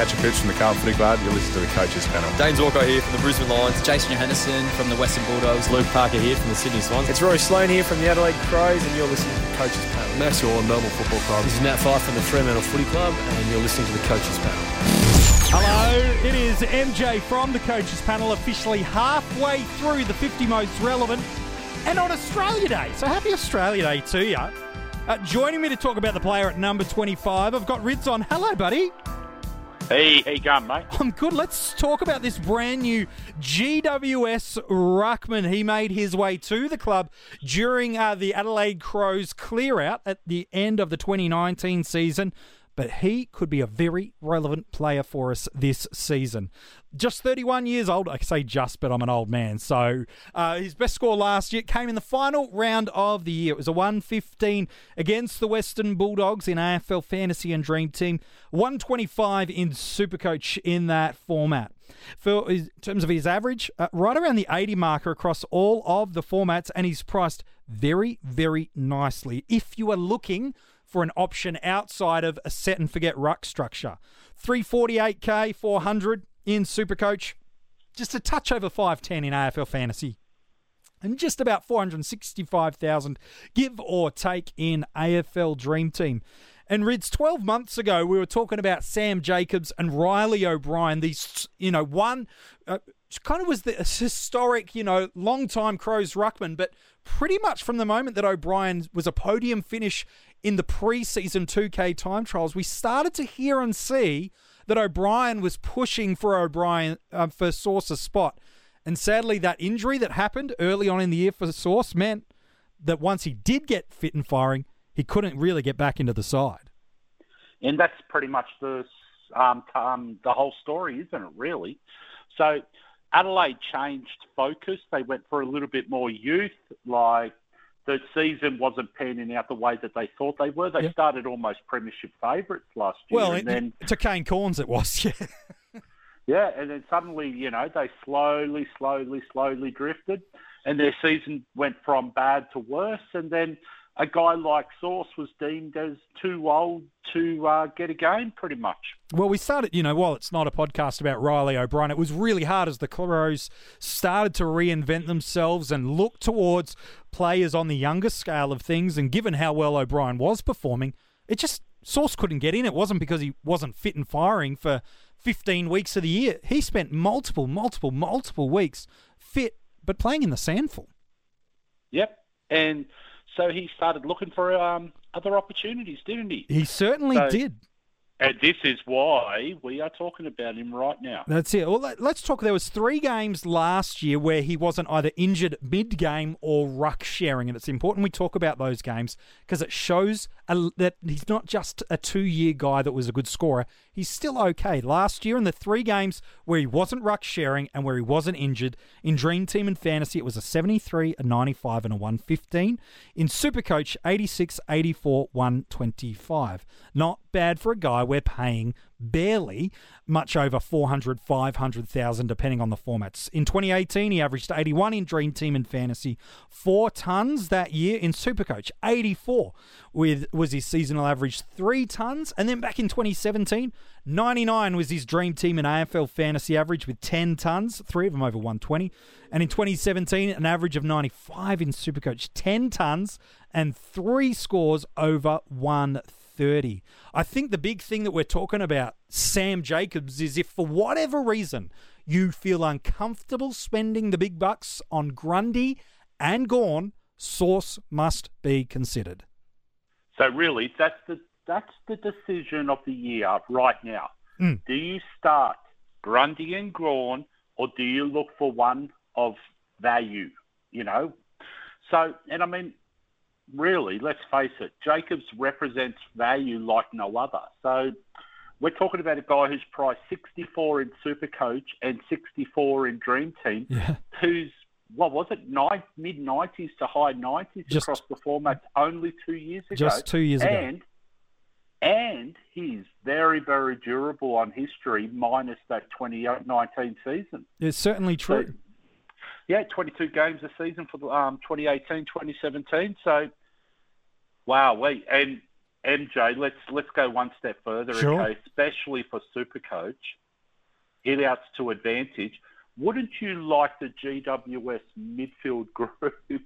Patrick Cooch from the Carlton Footy Club. You're listening to the Coaches Panel. Dayne Zorko here from the Brisbane Lions. Jason Johannisen from the Western Bulldogs. Luke Parker here from the Sydney Swans. It's Rory Sloane here from the Adelaide Crows, and you're listening to the Coaches Panel. Max Gawn, Melbourne Football Club. This is Nat Fyfe from the Fremantle Footy Club, and you're listening to the Coaches Panel. Hello, it is MJ from the Coaches Panel, officially halfway through the 50 most relevant, and on Australia Day. So happy Australia Day to you. Uh, joining me to talk about the player at number 25, I've got Rids on. Hello, buddy. Hey, you going, mate? I'm good. Let's talk about this brand new GWS Ruckman. He made his way to the club during uh, the Adelaide Crows clear out at the end of the 2019 season but he could be a very relevant player for us this season. Just 31 years old. I say just, but I'm an old man. So uh, his best score last year came in the final round of the year. It was a 115 against the Western Bulldogs in AFL Fantasy and Dream Team, 125 in Supercoach in that format. For in terms of his average, uh, right around the 80 marker across all of the formats, and he's priced very, very nicely. If you are looking for an option outside of a set and forget ruck structure. 348k, 400 in Supercoach, just a touch over 510 in AFL Fantasy. And just about 465,000, give or take, in AFL Dream Team. And Rids, 12 months ago, we were talking about Sam Jacobs and Riley O'Brien. These, you know, one uh, kind of was the historic, you know, long time Crows ruckman, but pretty much from the moment that O'Brien was a podium finish in the preseason 2K time trials, we started to hear and see that O'Brien was pushing for O'Brien uh, for Sauce's spot. And sadly, that injury that happened early on in the year for Sauce meant that once he did get fit and firing, he couldn't really get back into the side. And that's pretty much the um, um, the whole story, isn't it? Really. So Adelaide changed focus. They went for a little bit more youth, like the season wasn't panning out the way that they thought they were. They yeah. started almost premiership favourites last year. Well, and then to Kane Cornes it was, yeah. yeah, and then suddenly, you know, they slowly, slowly, slowly drifted, and their season went from bad to worse, and then a guy like Sauce was deemed as too old to uh, get a game, pretty much. Well, we started, you know, while it's not a podcast about Riley O'Brien, it was really hard as the Crows started to reinvent themselves and look towards players on the younger scale of things. And given how well O'Brien was performing, it just, Sauce couldn't get in. It wasn't because he wasn't fit and firing for 15 weeks of the year. He spent multiple, multiple, multiple weeks fit, but playing in the SANFL. Yep. And so he started looking for um, other opportunities, didn't he? He certainly so, did. And this is why we are talking about him right now. That's it. Well, let's talk. There was three games last year where he wasn't either injured mid-game or ruck sharing, and it's important we talk about those games because it shows a, that he's not just a two-year guy that was a good scorer. He's still okay. Last year in the three games where he wasn't ruck sharing and where he wasn't injured in Dream Team and Fantasy, it was a 73, a 95, and a 115. In Supercoach, 86, 84, 125. Not bad for a guy we're paying barely much over 400, 500,000 depending on the formats. In 2018, he averaged 81 in Dream Team and Fantasy, 4 tons that year in Supercoach, 84 with was his seasonal average, 3 tons, and then back in 2017, 99 was his Dream Team and AFL Fantasy average with 10 tons, 3 of them over 120, and in 2017 an average of 95 in Supercoach, 10 tons and 3 scores over 130. 30. I think the big thing that we're talking about, Sam Jacobs, is if for whatever reason you feel uncomfortable spending the big bucks on Grundy and Gawn, Sauce must be considered. So really, that's the that's the decision of the year right now. Mm. Do you start Grundy and Gawn, or do you look for one of value? You know, so and I mean really, let's face it, Jacobs represents value like no other. So we're talking about a guy who's priced 64 in Supercoach and 64 in Dream Team, yeah. who's what was it, nine, mid 90s to high 90s just, across the formats only two years ago. Just two years and, ago. And he's very, very durable on history, minus that 2019 season. It's certainly true. So, yeah, 22 games a season for um, 2018, 2017. So wow, wait, and MJ, let's let's go one step further, Sure. okay? Especially for Supercoach, hit outs to advantage. Wouldn't you like the GWS midfield group?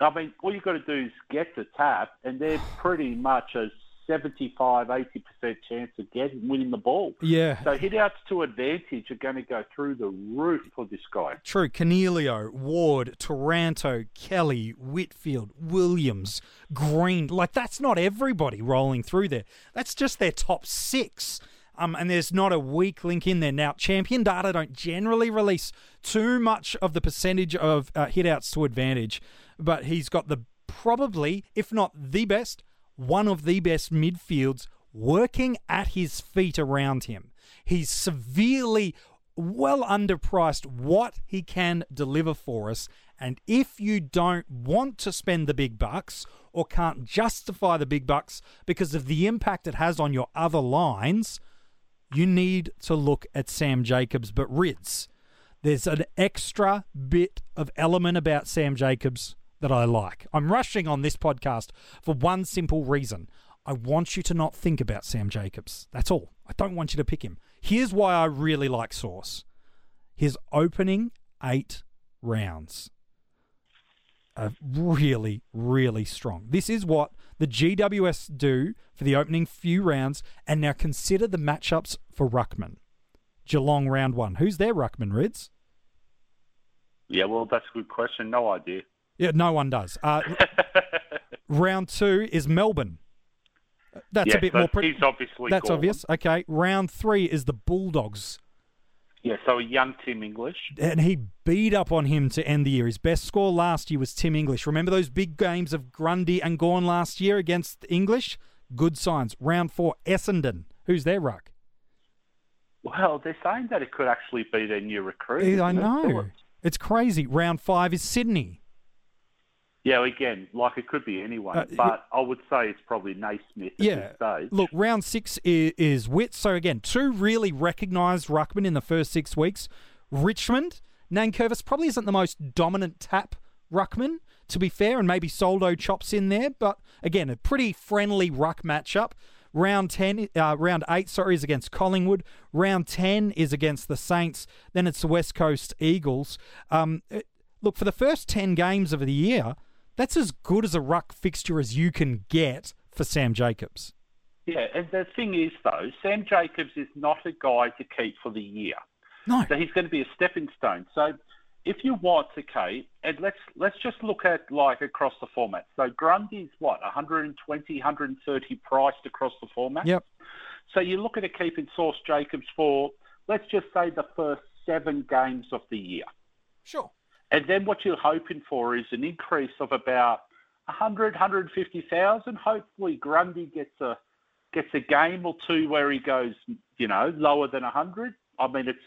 I mean, all you've got to do is get the tap, and they're pretty much a 75, 80% chance of getting winning the ball. Yeah. So hit outs to advantage are going to go through the roof for this guy. True. Coniglio, Ward, Taranto, Kelly, Whitfield, Williams, Green. Like, that's not everybody rolling through there. That's just their top six. Um, and there's not a weak link in there. Now, champion data don't generally release too much of the percentage of uh, hit outs to advantage, but he's got the probably, if not the best, one of the best midfields working at his feet around him. He's severely well underpriced what he can deliver for us. And if you don't want to spend the big bucks or can't justify the big bucks because of the impact it has on your other lines, you need to look at Sam Jacobs. But Rids, there's an extra bit of element about Sam Jacobs that I like. I'm rushing on this podcast for one simple reason. I want you to not think about Sam Jacobs. That's all. I don't want you to pick him. Here's why I really like Sauce. His opening eight rounds are really, really strong. This is what the GWS do for the opening few rounds. And now consider the matchups for Ruckman. Geelong round one. Who's their Ruckman, Rids? Yeah, well, that's a good question. No idea. Yeah, no one does. Uh, round two is Melbourne. That's yeah, a bit so more. Pre- he's obviously that's gone. obvious. Okay. Round three is the Bulldogs. Yeah, so a young Tim English. And he beat up on him to end the year. His best score last year was Tim English. Remember those big games of Grundy and Gawn last year against English? Good signs. Round four, Essendon. Who's their ruck? Well, they're saying that it could actually be their new recruit. I isn't it? know. It's crazy. Round five is Sydney. Yeah, again, like it could be anyone, Uh, but I would say it's probably Naismith Yeah. Look, round six is, is Witts. So again, two really recognised ruckmen in the first six weeks. Richmond, Nankervis probably isn't the most dominant tap ruckman, to be fair, and maybe Soldo chops in there, but again, a pretty friendly ruck matchup. Round ten, uh, round eight, sorry, is against Collingwood. Round ten is against the Saints. Then it's the West Coast Eagles. Um, it- look for the first ten games of the year. That's as good as a ruck fixture as you can get for Sam Jacobs. Yeah, and the thing is, though, Sam Jacobs is not a guy to keep for the year. No. So he's going to be a stepping stone. So if you want, okay, and let's let's just look at like across the format. So Grundy's what 120, 130 priced across the format. Yep. So you look at a keeping Sauce Jacobs for let's just say the first seven games of the year. Sure. And then what you're hoping for is an increase of about 100, 150,000. Hopefully Grundy gets a gets a game or two where he goes, you know, lower than 100. I mean, it's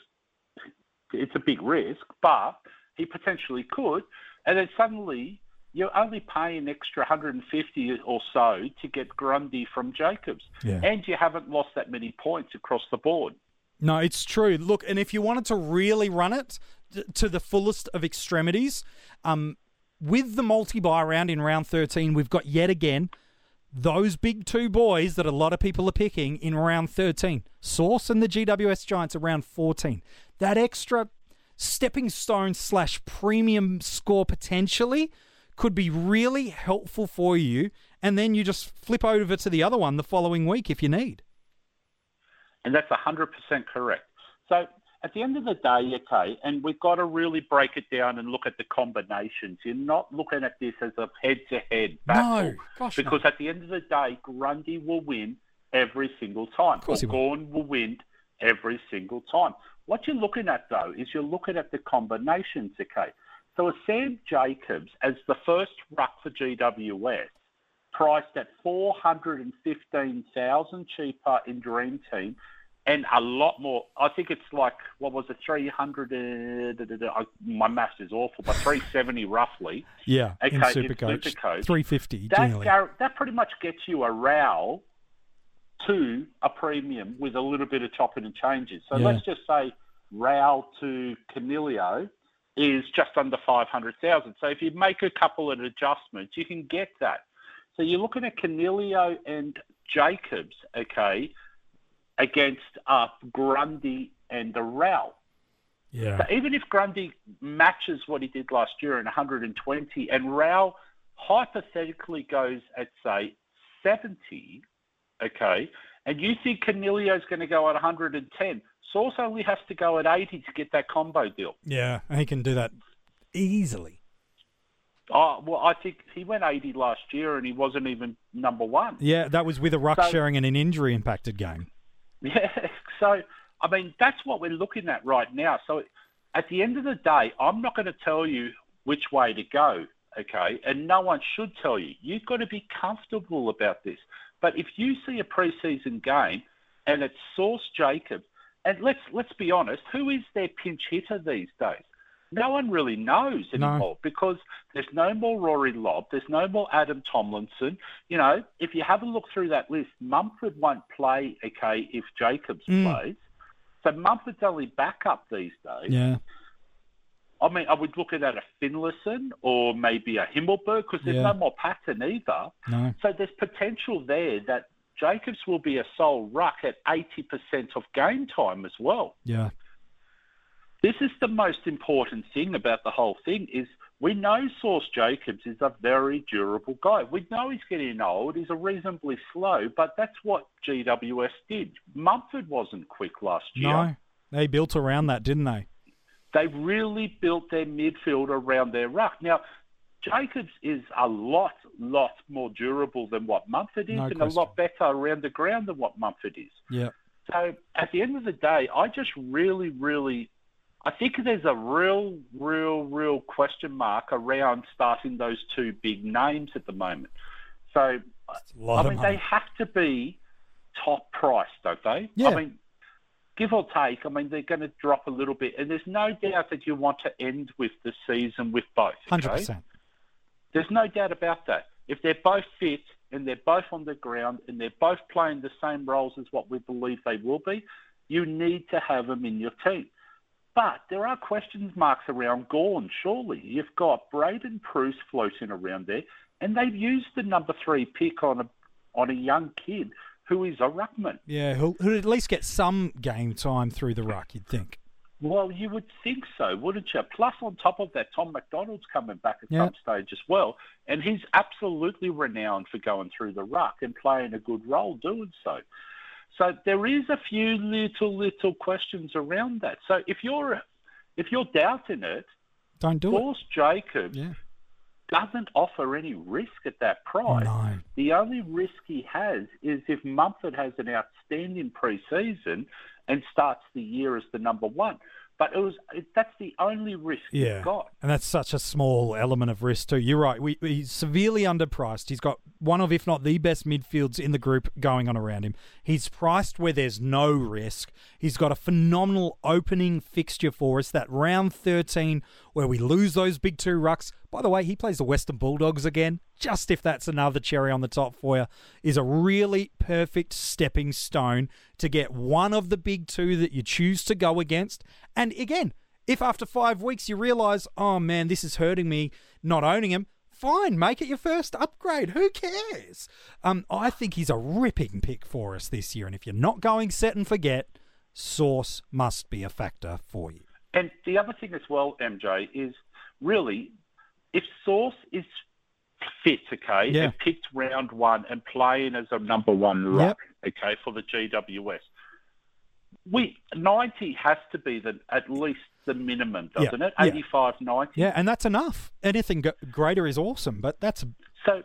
it's a big risk, but he potentially could. And then suddenly you're only paying extra 150 or so to get Grundy from Jacobs, Yeah. and you haven't lost that many points across the board. No, it's true. Look, and if you wanted to really run it to the fullest of extremities, um, with the multi buy round in round 13, we've got yet again those big two boys that a lot of people are picking in round 13. Sauce and the GWS Giants around 14. That extra stepping stone slash premium score potentially could be really helpful for you. And then you just flip over to the other one the following week if you need. And that's 100% correct. So at the end of the day, okay, and we've got to really break it down and look at the combinations. You're not looking at this as a head-to-head battle. No, gosh, no. because at the end of the day, Grundy will win every single time. Of course he will. Gorn will win every single time. What you're looking at, though, is you're looking at the combinations, okay? So a Sam Jacobs as the first ruck for GWS, priced at 415000 cheaper in Dream Team, and a lot more. I think it's like what was it, three hundred? Uh, my maths is awful, but three seventy roughly. Yeah, Okay, in Supercoach. Supercoach. 350 That generally. gar- that pretty much gets you a row to a premium with a little bit of chopping and changes. So Yeah. let's just say row to Coniglio is just under five hundred thousand. So if you make a couple of adjustments, you can get that. So you're looking at Coniglio and Jacobs, okay, against uh, Grundy and Rao. Yeah. So even if Grundy matches what he did last year in 120 and Rao hypothetically goes at, say, 70, okay, and you think Coniglio's going to go at 110, Sauce only has to go at 80 to get that combo deal. Yeah, he can do that easily. Oh, well, I think he went 80 last year and he wasn't even number one. Yeah, that was with a ruck So- sharing and an injury impacted game. Yeah, so I mean that's what we're looking at right now. So at the end of the day, I'm not going to tell you which way to go, okay? And no one should tell you. You've got to be comfortable about this. But if you see a preseason game and it's Sauce Jacob, and let's let's be honest, who is their pinch hitter these days? No one really knows No. anymore because there's no more Rory Lobb, there's no more Adam Tomlinson. You know, if you have a look through that list, Mumford won't play, okay, if Jacobs Mm. plays. So Mumford's only backup these days. Yeah. I mean, I would look at a Finlayson or maybe a Himmelberg because there's Yeah. no more Patton either. No. So there's potential there that Jacobs will be a sole ruck at 80% of game time as well. Yeah. This is the most important thing about the whole thing is we know Sauce Jacobs is a very durable guy. We know he's getting old. He's a reasonably slow, but that's what GWS did. Mumford wasn't quick last year. No. They built around that, didn't they? They really built their midfield around their ruck. Now, Jacobs is a lot, lot more durable than what Mumford is, No and a lot better around the ground than what Mumford is. Yeah. So at the end of the day, I just really, really, I think there's a real, real, real question mark around starting those two big names at the moment. So I mean, they have to be top price, don't they? Yeah. I mean, give or take, I mean, they're going to drop a little bit, and there's no doubt that you want to end with the season with both. okay? 100%. There's no doubt about that. If they're both fit and they're both on the ground and they're both playing the same roles as what we believe they will be, you need to have them in your team. But there are question marks around Gawn, surely. You've got Braydon Preuss floating around there, and they've used the number three pick on a on a young kid who is a ruckman. Yeah, who'll, he'll at least get some game time through the ruck, you'd think. Well, you would think so, wouldn't you? Plus, on top of that, Tom McDonald's coming back at Yeah. some stage as well, and he's absolutely renowned for going through the ruck and playing a good role doing so. So there is a few little little questions around that. So if you're if you're doubting it, Don't do Sauce Jacobs it. Yeah. doesn't offer any risk at that price. No. The only risk he has is if Mumford has an outstanding pre-season and starts the year as the number one. But it was it, that's the only risk Yeah. he's got. And that's such a small element of risk too. You're right. We, he's severely underpriced. He's got one of, if not the best midfields in the group going on around him. He's priced where there's no risk. He's got a phenomenal opening fixture for us. That round 13 where we lose those big two rucks. By the way, he plays the Western Bulldogs again. Just if that's another cherry on the top for you, is a really perfect stepping stone to get one of the big two that you choose to go against. And again, if after five weeks you realise, oh man, this is hurting me not owning him, fine, make it your first upgrade. Who cares? Um, I think he's a ripping pick for us this year. And if you're not going set and forget, Sauce must be a factor for you. And the other thing as well, MJ, is really if Sauce is fit, okay, Yeah. and picked round one and playing as a number one ruck, okay, for the GWS, we 90 has to be the at least the minimum, doesn't it? yeah. 85, 90. Yeah, and that's enough. Anything greater is awesome, but that's So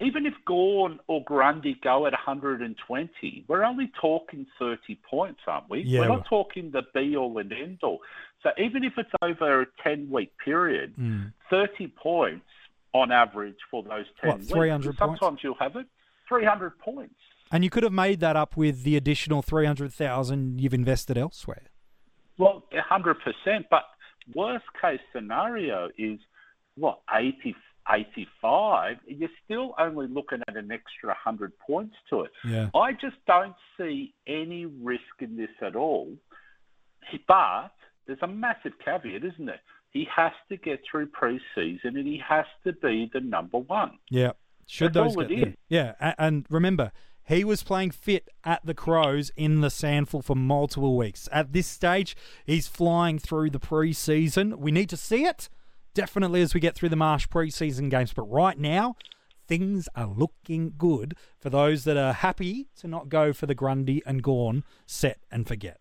even if Gawn or Grundy go at 120, we're only talking 30 points, aren't we? Yeah, we're not talking the be all and end all. So even if it's over a 10 week period, mm, 30 points on average for those 10 What, weeks. 300 and Sometimes you'll have it 300 points. and you could have made that up with the additional three hundred thousand you've invested elsewhere. Well, 100%. But worst case scenario is what, 80, 85? You're still only looking at an extra 100 points to it. Yeah, I just don't see any risk in this at all. But there's a massive caveat, isn't there? He has to get through pre-season and he has to be the number one. yeah, Should That's those all go- it is. yeah, yeah, and remember, he was playing fit at the Crows in the SANFL for multiple weeks. At this stage, he's flying through the preseason. We need to see it definitely as we get through the Marsh preseason games, but right now. Things are looking good for those that are happy to not go for the Grundy and Gawn set and forget.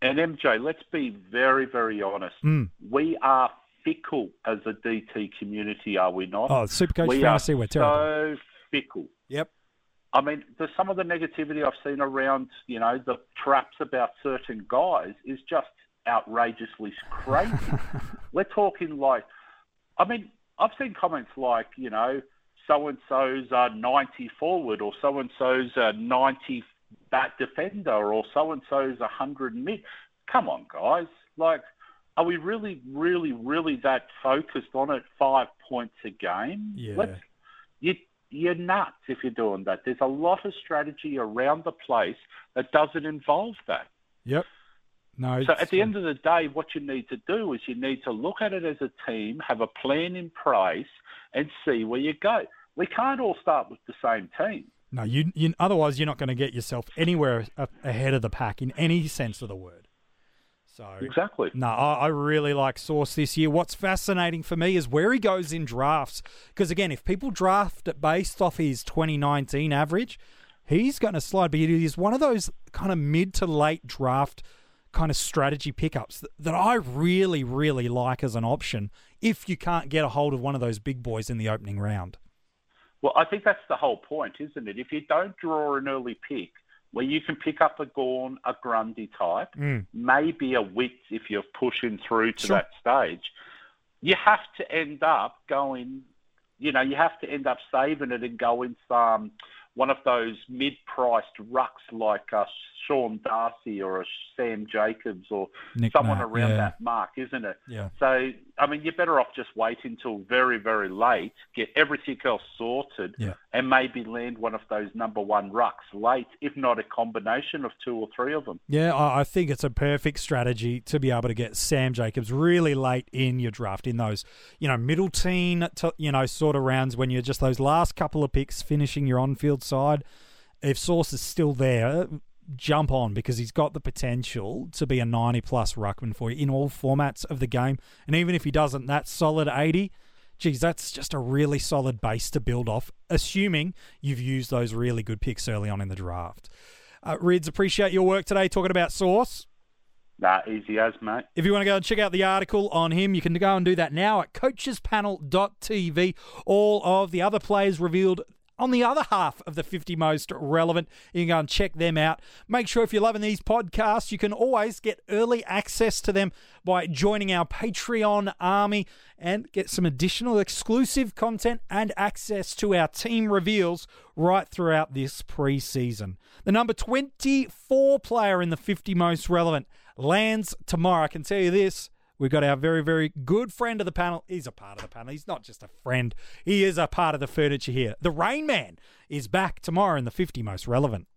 And MJ, let's be very, very honest. Mm. We are fickle as a DT community, are we not? Oh, Supercoach we Fantasy, we're terrible. so fickle. Yep. I mean, the, some of the negativity I've seen around, you know, the traps about certain guys is just outrageously crazy. We're talking like, I mean, I've seen comments like, you know, so and so's a 90 forward, or so and so's a 90 back defender, or so and so's a 100 mid. Come on, guys. Like, are we really, really, really that focused on it? Five points a game? Yeah. Let's, you, you're nuts if you're doing that. There's a lot of strategy around the place that doesn't involve that. Yep. No. So at the end of the day, what you need to do is you need to look at it as a team, have a plan in place, and see where you go. We can't all start with the same team. No, you, you otherwise you're not going to get yourself anywhere a- ahead of the pack in any sense of the word. So Exactly. no, I, I really like Sauce this year. What's fascinating for me is where he goes in drafts. Because again, if people draft it based off his 2019 average, he's going to slide. But he's one of those kind of mid to late draft kind of strategy pickups that, that I really, really like as an option. If you can't get a hold of one of those big boys in the opening round. Well, I think that's the whole point, isn't it? If you don't draw an early pick where you can pick up a Gawn, a Grundy type, Mm. maybe a Witts if you're pushing through to Sure. that stage, you have to end up going, you know, you have to end up saving it and going some one of those mid-priced rucks like uh, Sean Darcy or a Sam Jacobs or Nick someone Matt, around yeah. that mark, isn't it? Yeah. So, I mean, you're better off just waiting until very, very late, get everything else sorted, Yeah. and maybe land one of those number one rucks late, if not a combination of two or three of them. Yeah, I think it's a perfect strategy to be able to get Sam Jacobs really late in your draft, in those, you know, middle teen, to, you know, sort of rounds when you're just those last couple of picks finishing your on side. If Sauce is still there, jump on because he's got the potential to be a 90 plus ruckman for you in all formats of the game. And even if he doesn't, that solid 80, geez, that's just a really solid base to build off, assuming you've used those really good picks early on in the draft. Uh, Rids, appreciate your work today talking about Sauce. Nah, easy as, mate. If you want to go and check out the article on him, you can go and do that now at coachespanel.tv. All of the other players revealed on the other half of the 50 most relevant. You can go and check them out. Make sure if you're loving these podcasts, you can always get early access to them by joining our Patreon army and get some additional exclusive content and access to our team reveals right throughout this preseason. The number 24 player in the 50 most relevant lands tomorrow. I can tell you this. We've got our very, very good friend of the panel. He's a part of the panel. He's not just a friend, he is a part of the furniture here. The Rain Man is back tomorrow in the 50 most relevant.